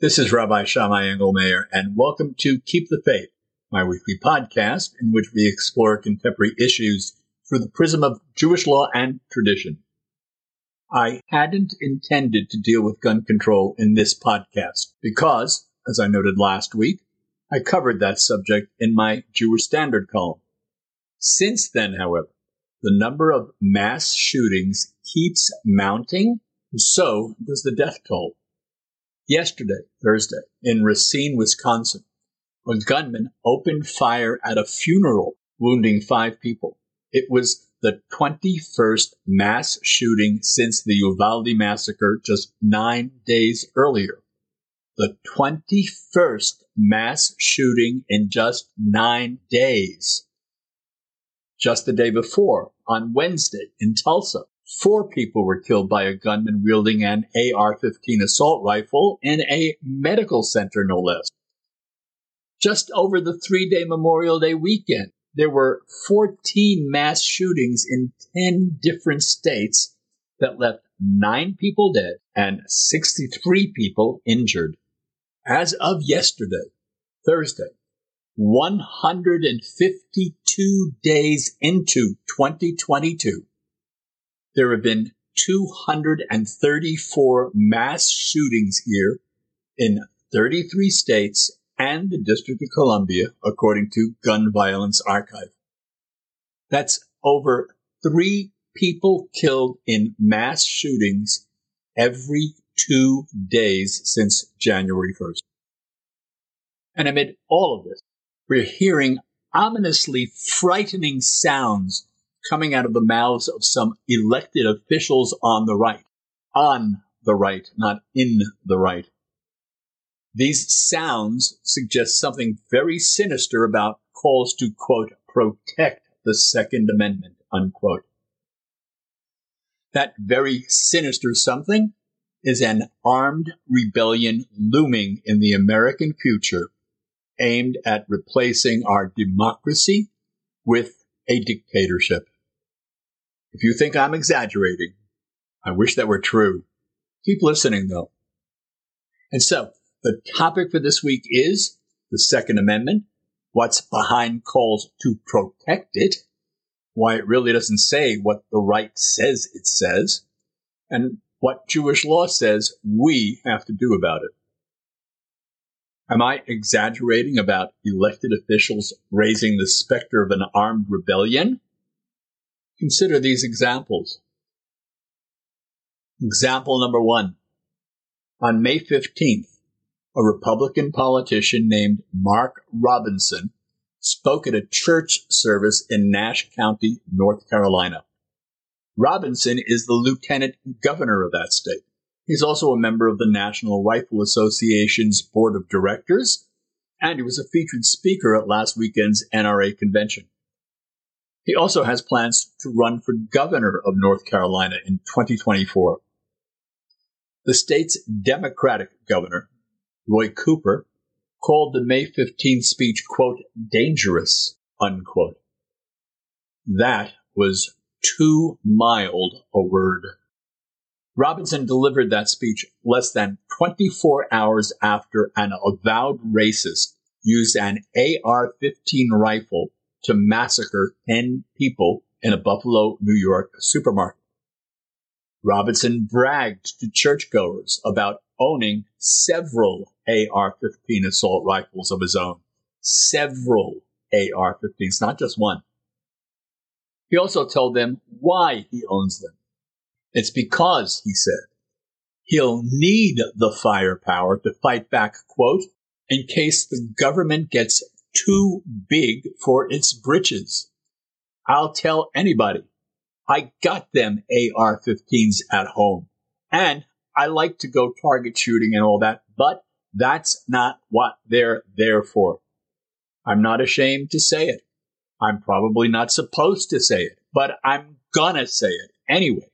This is Rabbi Shammai Engelmayer, and welcome to Keep the Faith, my weekly podcast in which we explore contemporary issues through the prism of Jewish law and tradition. I hadn't intended to deal with gun control in this podcast because, as I noted last week, I covered that subject in my Jewish Standard column. Since then, however, the number of mass shootings keeps mounting, so does the death toll. Yesterday, Thursday, in Racine, Wisconsin, a gunman opened fire at a funeral, wounding five people. It was the 21st mass shooting since the Uvalde massacre just nine days earlier. The 21st mass shooting in just nine days. Just the day before, on Wednesday in Tulsa, four people were killed by a gunman wielding an AR 15 assault rifle in a medical center, no less. Just over the three day Memorial Day weekend, there were 14 mass shootings in 10 different states that left nine people dead and 63 people injured. As of yesterday, Thursday, 152 days into 2022, there have been 234 mass shootings here in 33 states and the District of Columbia, according to Gun Violence Archive. That's over three people killed in mass shootings every two days since January 1st. And amid all of this, we're hearing ominously frightening sounds coming out of the mouths of some elected officials on the right. On the right, not in the right. These sounds suggest something very sinister about calls to, quote, protect the Second Amendment, unquote. That very sinister something is an armed rebellion looming in the American future aimed at replacing our democracy with a dictatorship. If you think I'm exaggerating, I wish that were true. Keep listening though. And so, the topic for this week is the Second Amendment, what's behind calls to protect it, why it really doesn't say what the right says it says, and what Jewish law says we have to do about it. Am I exaggerating about elected officials raising the specter of an armed rebellion? Consider these examples. Example number one. On May 15th, a Republican politician named Mark Robinson spoke at a church service in Nash County, North Carolina. Robinson is the lieutenant governor of that state. He's also a member of the National Rifle Association's board of directors, and he was a featured speaker at last weekend's NRA convention. He also has plans to run for governor of North Carolina in 2024. The state's Democratic governor, Roy Cooper, called the May 15 speech, quote, dangerous, unquote. That was too mild a word. Robinson delivered that speech less than 24 hours after an avowed racist used an AR 15 rifle to massacre 10 people in a Buffalo, New York supermarket. Robinson bragged to churchgoers about owning several AR 15 assault rifles of his own. Several AR 15s, not just one. He also told them why he owns them. It's because, he said, he'll need the firepower to fight back, quote, in case the government gets too big for its britches. I'll tell anybody, I got them AR 15s at home. And I like to go target shooting and all that, but that's not what they're there for. I'm not ashamed to say it. I'm probably not supposed to say it, but I'm gonna say it anyway.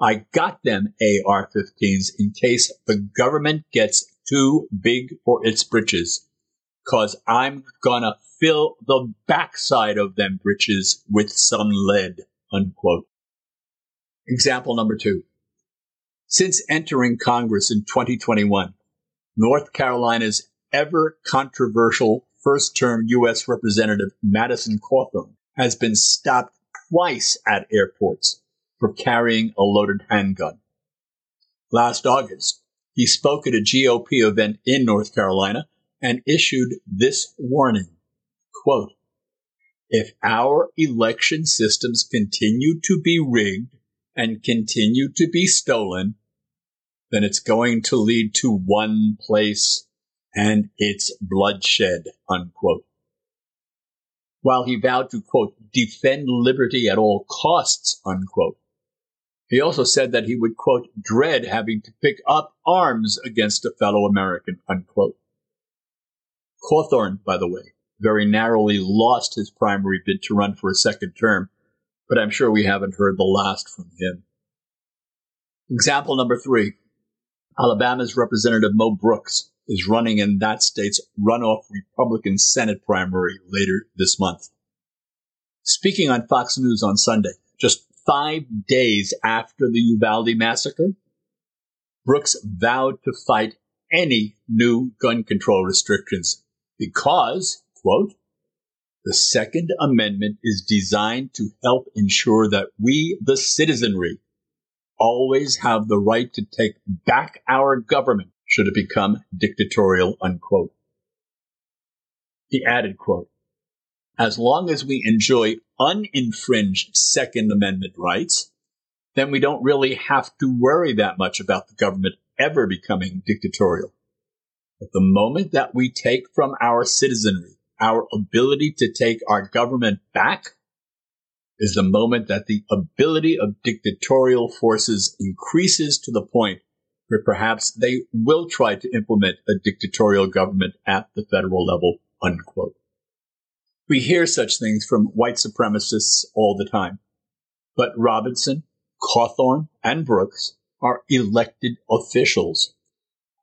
I got them AR 15s in case the government gets too big for its britches. Cause I'm gonna fill the backside of them britches with some lead. Unquote. Example number two. Since entering Congress in 2021, North Carolina's ever controversial first term U.S. Representative Madison Cawthorn has been stopped twice at airports for carrying a loaded handgun. Last August, he spoke at a GOP event in North Carolina and issued this warning quote, If our election systems continue to be rigged and continue to be stolen, then it's going to lead to one place and it's bloodshed, unquote. While he vowed to, quote, defend liberty at all costs, unquote, he also said that he would, quote, dread having to pick up arms against a fellow American, unquote. Cawthorn, by the way, very narrowly lost his primary bid to run for a second term, but I'm sure we haven't heard the last from him. Example number three Alabama's Representative Mo Brooks is running in that state's runoff Republican Senate primary later this month. Speaking on Fox News on Sunday, just five days after the Uvalde massacre, Brooks vowed to fight any new gun control restrictions because, quote, the Second Amendment is designed to help ensure that we, the citizenry, always have the right to take back our government should it become dictatorial, unquote. He added, quote, as long as we enjoy uninfringed Second Amendment rights, then we don't really have to worry that much about the government ever becoming dictatorial. But the moment that we take from our citizenry our ability to take our government back is the moment that the ability of dictatorial forces increases to the point where perhaps they will try to implement a dictatorial government at the federal level, unquote. We hear such things from white supremacists all the time. But Robinson, Cawthorn, and Brooks are elected officials.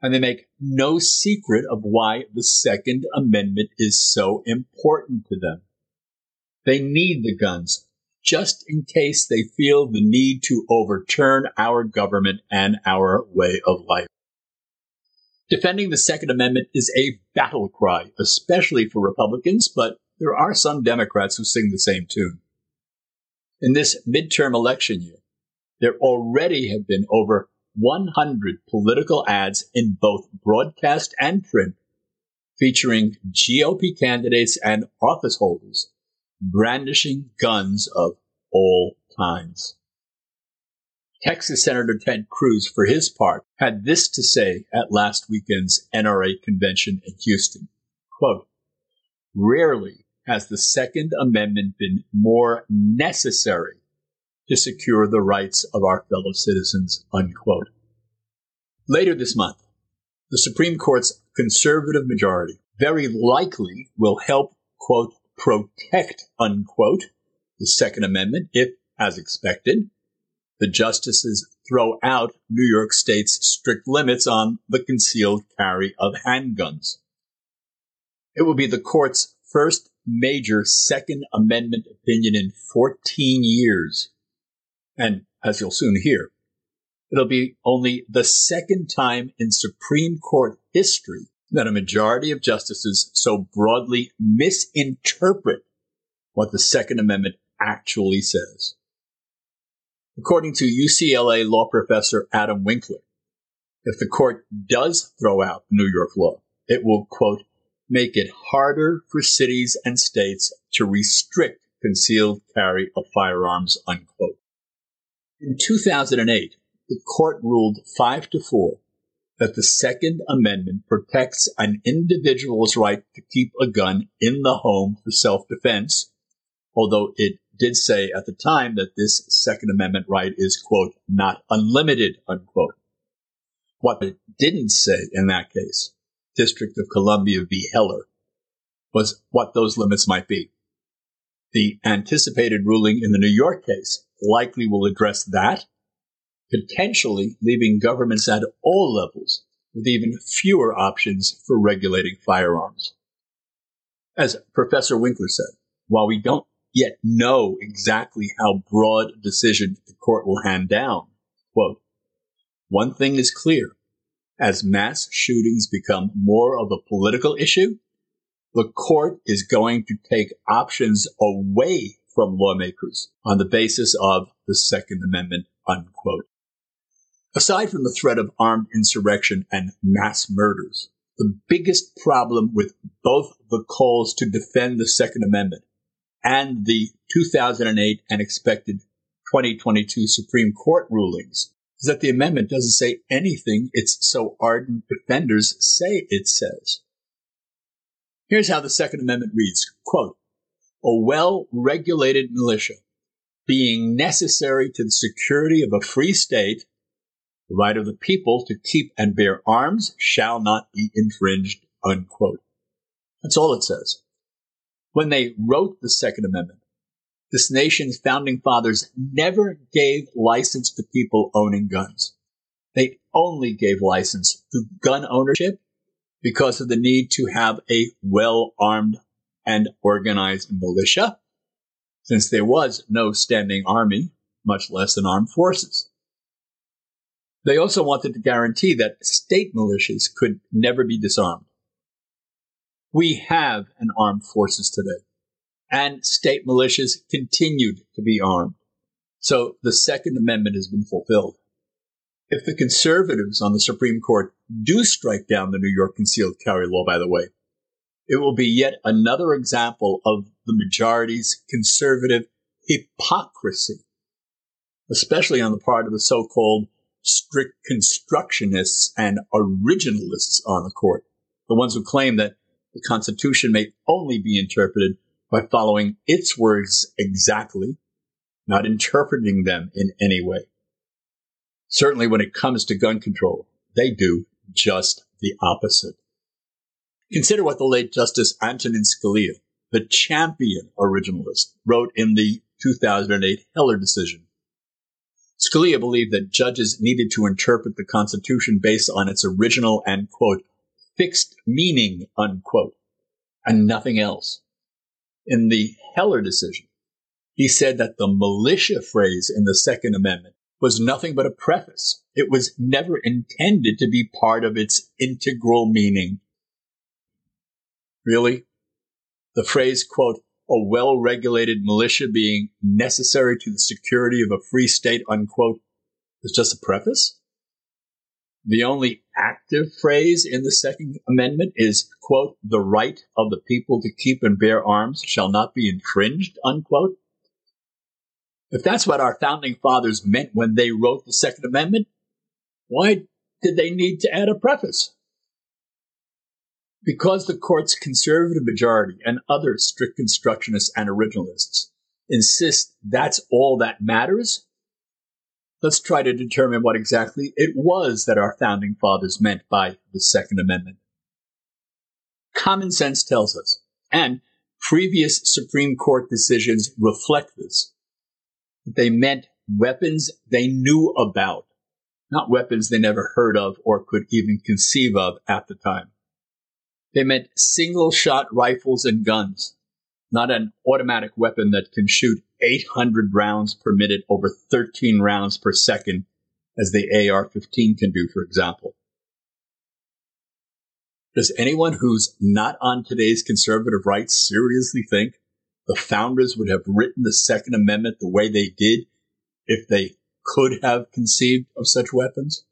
And they make no secret of why the Second Amendment is so important to them. They need the guns just in case they feel the need to overturn our government and our way of life. Defending the Second Amendment is a battle cry, especially for Republicans, but there are some Democrats who sing the same tune. In this midterm election year, there already have been over 100 political ads in both broadcast and print featuring GOP candidates and office holders brandishing guns of all kinds. Texas Senator Ted Cruz, for his part, had this to say at last weekend's NRA convention in Houston. Quote, Rarely has the Second Amendment been more necessary to secure the rights of our fellow citizens, unquote. Later this month, the Supreme Court's conservative majority very likely will help, quote, protect, unquote, the Second Amendment if, as expected, the justices throw out New York State's strict limits on the concealed carry of handguns. It will be the court's first major Second Amendment opinion in 14 years. And as you'll soon hear, it'll be only the second time in Supreme Court history that a majority of justices so broadly misinterpret what the Second Amendment actually says. According to UCLA law professor Adam Winkler, if the court does throw out New York law, it will, quote, make it harder for cities and states to restrict concealed carry of firearms, unquote. In 2008, the court ruled 5 to 4 that the Second Amendment protects an individual's right to keep a gun in the home for self defense, although it did say at the time that this Second Amendment right is, quote, not unlimited, unquote. What it didn't say in that case, District of Columbia v. Heller, was what those limits might be. The anticipated ruling in the New York case likely will address that potentially leaving governments at all levels with even fewer options for regulating firearms. As Professor Winkler said, while we don't yet know exactly how broad a decision the court will hand down, quote, one thing is clear. as mass shootings become more of a political issue, the court is going to take options away from lawmakers on the basis of the Second Amendment, unquote. Aside from the threat of armed insurrection and mass murders, the biggest problem with both the calls to defend the Second Amendment and the 2008 and expected 2022 Supreme Court rulings is that the amendment doesn't say anything its so ardent defenders say it says. Here's how the Second Amendment reads, quote, a well-regulated militia being necessary to the security of a free state, the right of the people to keep and bear arms shall not be infringed, unquote. That's all it says. When they wrote the Second Amendment, this nation's founding fathers never gave license to people owning guns. They only gave license to gun ownership because of the need to have a well armed and organized militia, since there was no standing army, much less an armed forces. They also wanted to guarantee that state militias could never be disarmed. We have an armed forces today and state militias continued to be armed. So the Second Amendment has been fulfilled. If the conservatives on the Supreme Court do strike down the New York concealed carry law, by the way, it will be yet another example of the majority's conservative hypocrisy, especially on the part of the so-called strict constructionists and originalists on the court, the ones who claim that the Constitution may only be interpreted by following its words exactly, not interpreting them in any way. Certainly when it comes to gun control, they do just the opposite. Consider what the late Justice Antonin Scalia, the champion originalist, wrote in the 2008 Heller decision. Scalia believed that judges needed to interpret the Constitution based on its original and, quote, fixed meaning, unquote, and nothing else in the Heller decision, he said that the militia phrase in the Second Amendment was nothing but a preface. It was never intended to be part of its integral meaning. Really? The phrase, quote, a well regulated militia being necessary to the security of a free state, unquote, is just a preface? The only active phrase in the Second Amendment is, quote, the right of the people to keep and bear arms shall not be infringed, unquote. If that's what our founding fathers meant when they wrote the Second Amendment, why did they need to add a preface? Because the court's conservative majority and other strict constructionists and originalists insist that's all that matters, let's try to determine what exactly it was that our founding fathers meant by the Second Amendment. Common sense tells us, and previous Supreme Court decisions reflect this, they meant weapons they knew about, not weapons they never heard of or could even conceive of at the time. They meant single shot rifles and guns, not an automatic weapon that can shoot 800 rounds per minute over 13 rounds per second, as the AR 15 can do, for example. Does anyone who's not on today's conservative right seriously think the founders would have written the Second Amendment the way they did if they could have conceived of such weapons?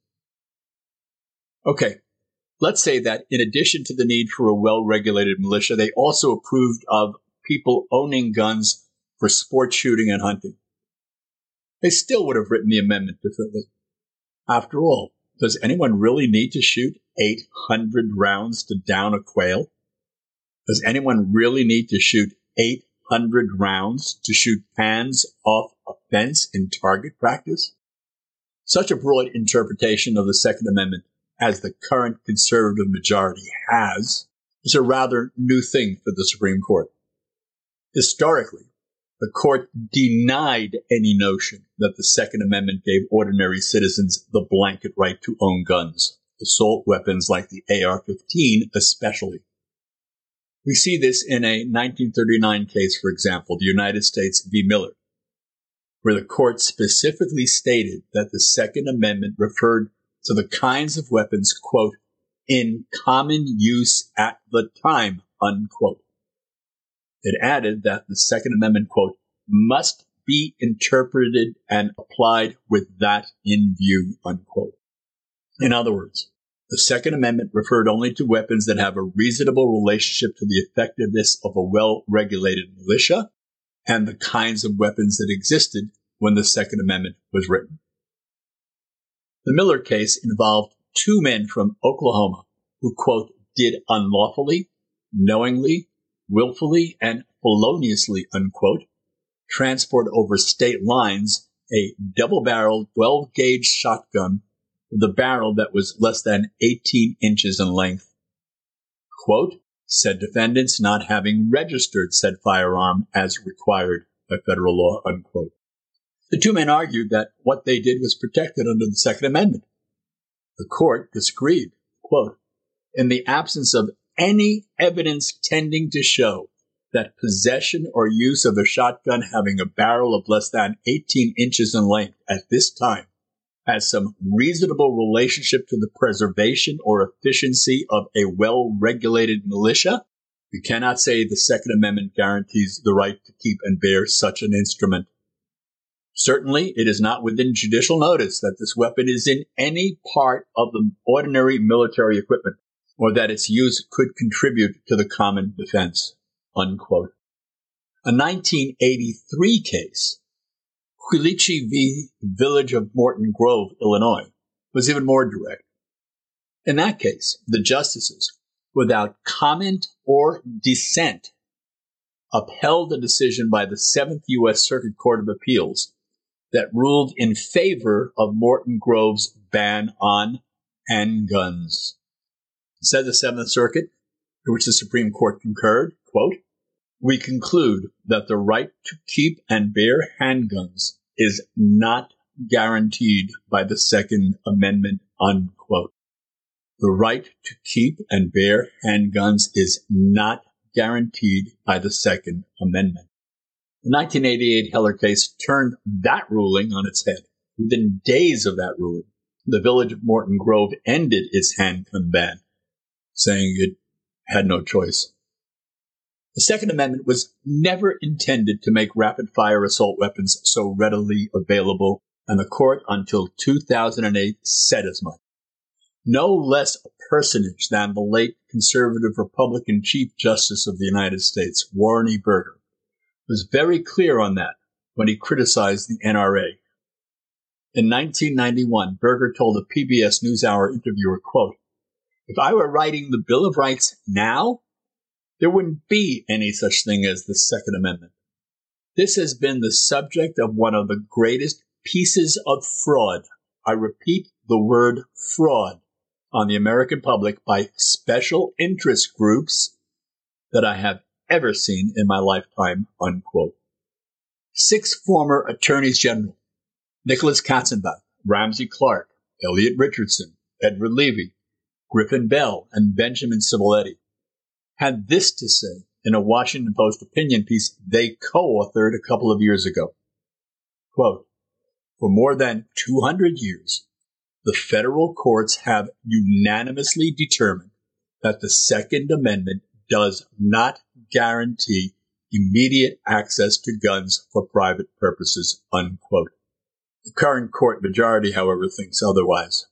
Okay, let's say that in addition to the need for a well regulated militia, they also approved of people owning guns for sport shooting and hunting. They still would have written the amendment differently. After all, does anyone really need to shoot 800 rounds to down a quail? Does anyone really need to shoot 800 rounds to shoot pans off a fence in target practice? Such a broad interpretation of the Second Amendment as the current conservative majority has is a rather new thing for the Supreme Court. Historically, the court denied any notion that the Second Amendment gave ordinary citizens the blanket right to own guns, assault weapons like the AR 15 especially. We see this in a 1939 case, for example, the United States v. Miller, where the court specifically stated that the Second Amendment referred to the kinds of weapons, quote, in common use at the time, unquote. It added that the Second Amendment, quote, must be interpreted and applied with that in view, unquote. In other words, the Second Amendment referred only to weapons that have a reasonable relationship to the effectiveness of a well regulated militia and the kinds of weapons that existed when the Second Amendment was written. The Miller case involved two men from Oklahoma who, quote, did unlawfully, knowingly, willfully, and feloniously, unquote, transport over state lines a double barreled 12 gauge shotgun a barrel that was less than 18 inches in length. Quote, said defendants not having registered said firearm as required by federal law, unquote. The two men argued that what they did was protected under the Second Amendment. The court disagreed. Quote, in the absence of any evidence tending to show that possession or use of a shotgun having a barrel of less than 18 inches in length at this time has some reasonable relationship to the preservation or efficiency of a well regulated militia, we cannot say the Second Amendment guarantees the right to keep and bear such an instrument. Certainly, it is not within judicial notice that this weapon is in any part of the ordinary military equipment, or that its use could contribute to the common defense. Unquote. A 1983 case Quilici v. Village of Morton Grove, Illinois, was even more direct. In that case, the justices, without comment or dissent, upheld a decision by the Seventh U.S. Circuit Court of Appeals that ruled in favor of Morton Grove's ban on handguns. Said the Seventh Circuit, to which the Supreme Court concurred, quote, we conclude that the right to keep and bear handguns is not guaranteed by the Second Amendment, unquote. The right to keep and bear handguns is not guaranteed by the Second Amendment. The 1988 Heller case turned that ruling on its head. Within days of that ruling, the village of Morton Grove ended its handgun ban, saying it had no choice. The Second Amendment was never intended to make rapid fire assault weapons so readily available, and the court until 2008 said as much. No less a personage than the late conservative Republican Chief Justice of the United States, Warren E. Burger, was very clear on that when he criticized the NRA. In 1991, Burger told a PBS NewsHour interviewer, quote, If I were writing the Bill of Rights now, there wouldn't be any such thing as the Second Amendment. This has been the subject of one of the greatest pieces of fraud. I repeat the word fraud on the American public by special interest groups that I have ever seen in my lifetime, unquote. Six former attorneys general, Nicholas Katzenbach, Ramsey Clark, Elliot Richardson, Edward Levi, Griffin Bell, and Benjamin Civiletti had this to say in a Washington Post opinion piece they co-authored a couple of years ago. Quote, for more than 200 years, the federal courts have unanimously determined that the Second Amendment does not guarantee immediate access to guns for private purposes, unquote. The current court majority, however, thinks otherwise.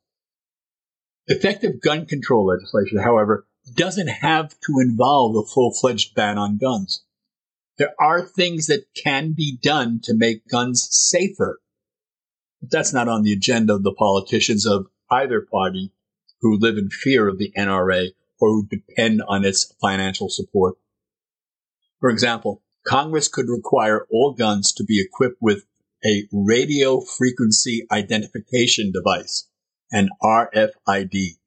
Effective gun control legislation, however, doesn't have to involve a full fledged ban on guns. There are things that can be done to make guns safer. But that's not on the agenda of the politicians of either party who live in fear of the NRA or who depend on its financial support. For example, Congress could require all guns to be equipped with a radio frequency identification device, an RFID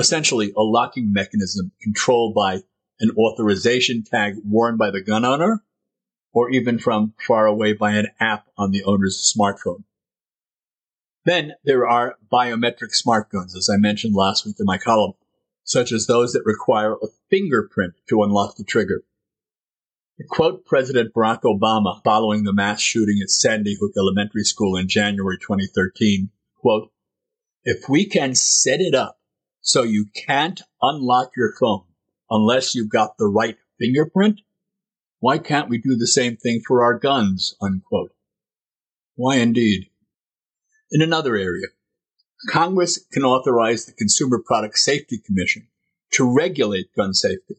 essentially a locking mechanism controlled by an authorization tag worn by the gun owner or even from far away by an app on the owner's smartphone. Then there are biometric smart guns, as I mentioned last week in my column, such as those that require a fingerprint to unlock the trigger. Quote President Barack Obama following the mass shooting at Sandy Hook Elementary School in January 2013, quote, If we can set it up so you can't unlock your phone unless you've got the right fingerprint, why can't we do the same thing for our guns? Unquote. Why indeed? In another area, Congress can authorize the Consumer Product Safety Commission to regulate gun safety,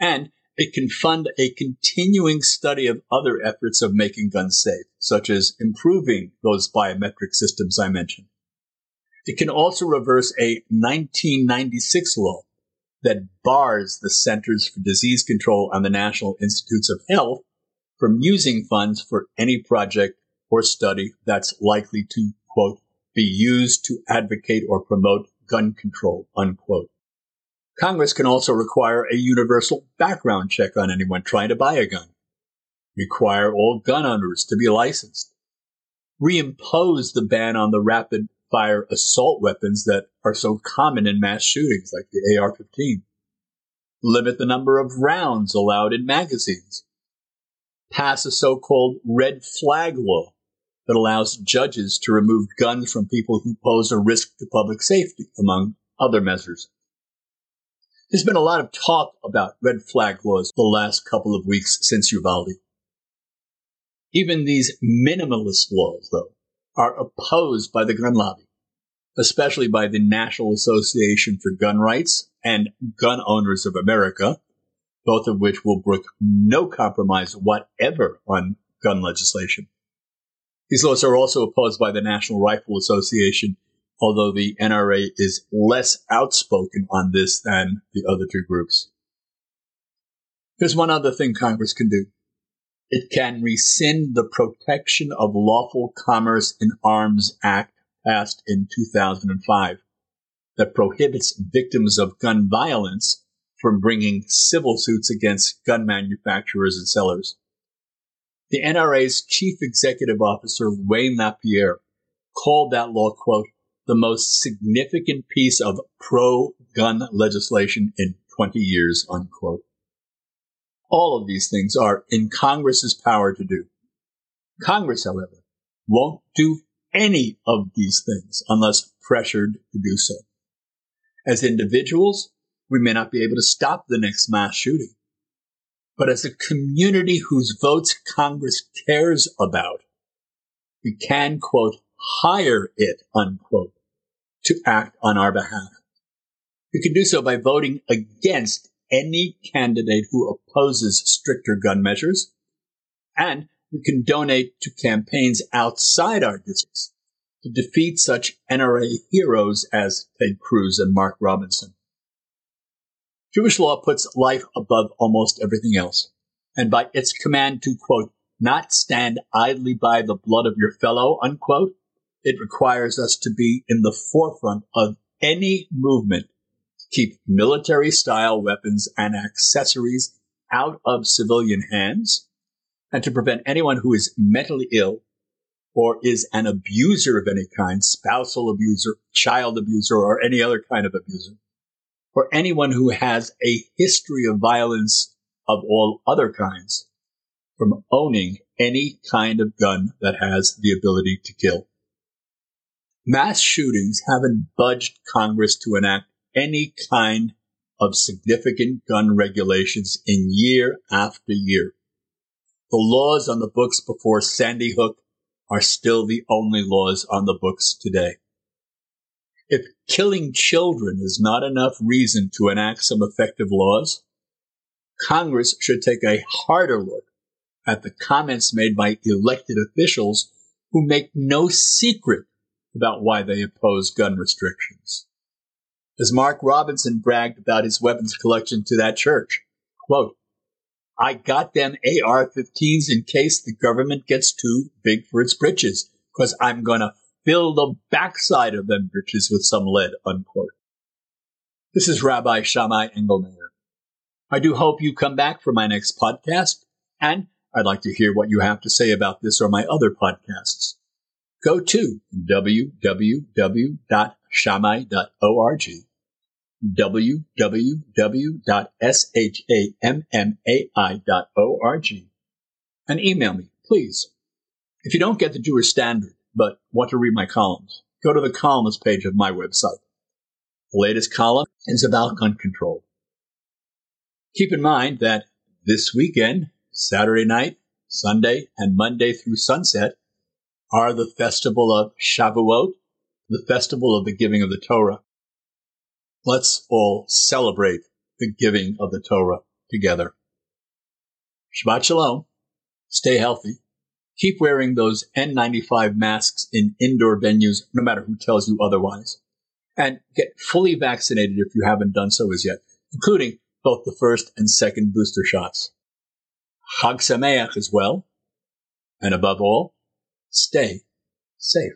and it can fund a continuing study of other efforts of making guns safe, such as improving those biometric systems I mentioned. It can also reverse a 1996 law that bars the Centers for Disease Control and the National Institutes of Health from using funds for any project or study that's likely to, quote, be used to advocate or promote gun control, unquote. Congress can also require a universal background check on anyone trying to buy a gun, require all gun owners to be licensed, reimpose the ban on the rapid fire assault weapons that are so common in mass shootings, like the AR 15, limit the number of rounds allowed in magazines, pass a so called red flag law that allows judges to remove guns from people who pose a risk to public safety, among other measures. There's been a lot of talk about red flag laws the last couple of weeks since Uvalde. Even these minimalist laws, though, are opposed by the gun lobby, especially by the National Association for Gun Rights and Gun Owners of America, both of which will brook no compromise whatever on gun legislation. These laws are also opposed by the National Rifle Association, although the NRA is less outspoken on this than the other two groups. There's one other thing Congress can do. It can rescind the Protection of Lawful Commerce in Arms Act passed in 2005 that prohibits victims of gun violence from bringing civil suits against gun manufacturers and sellers. The NRA's chief executive officer, Wayne LaPierre, called that law, quote, the most significant piece of pro-gun legislation in 20 years, unquote. All of these things are in Congress's power to do. Congress, however, won't do any of these things unless pressured to do so. As individuals, we may not be able to stop the next mass shooting. But as a community whose votes Congress cares about, we can, quote, hire it, unquote, to act on our behalf. We can do so by voting against any candidate who opposes stricter gun measures, and we can donate to campaigns outside our districts to defeat such NRA heroes as Ted Cruz and Mark Robinson. Jewish law puts life above almost everything else, and by its command to, quote, not stand idly by the blood of your fellow, unquote, it requires us to be in the forefront of any movement to keep military style weapons and accessories out of civilian hands and to prevent anyone who is mentally ill or is an abuser of any kind, spousal abuser, child abuser, or any other kind of abuser, or anyone who has a history of violence of all other kinds from owning any kind of gun that has the ability to kill. Mass shootings haven't budged Congress to enact any kind of significant gun regulations in year after year. The laws on the books before Sandy Hook are still the only laws on the books today. If killing children is not enough reason to enact some effective laws, Congress should take a harder look at the comments made by elected officials who make no secret about why they oppose gun restrictions. As Mark Robinson bragged about his weapons collection to that church, quote, I got them AR-15s in case the government gets too big for its britches, because I'm going to fill the backside of them britches with some lead, unquote. This is Rabbi Shammai Engelmayer. I do hope you come back for my next podcast, and I'd like to hear what you have to say about this or my other podcasts. Go to www.shammai.org www.shammai.org and email me, please. If you don't get the Jewish Standard but want to read my columns, go to the columnist page of my website. The latest column is about gun control. Keep in mind that this weekend, Saturday night, Sunday, and Monday through sunset, are the festival of Shavuot, the festival of the giving of the Torah. Let's all celebrate the giving of the Torah together. Shabbat Shalom. Stay healthy. Keep wearing those N95 masks in indoor venues, no matter who tells you otherwise. And get fully vaccinated if you haven't done so as yet, including both the first and second booster shots. Chag Sameach as well. And above all, stay safe.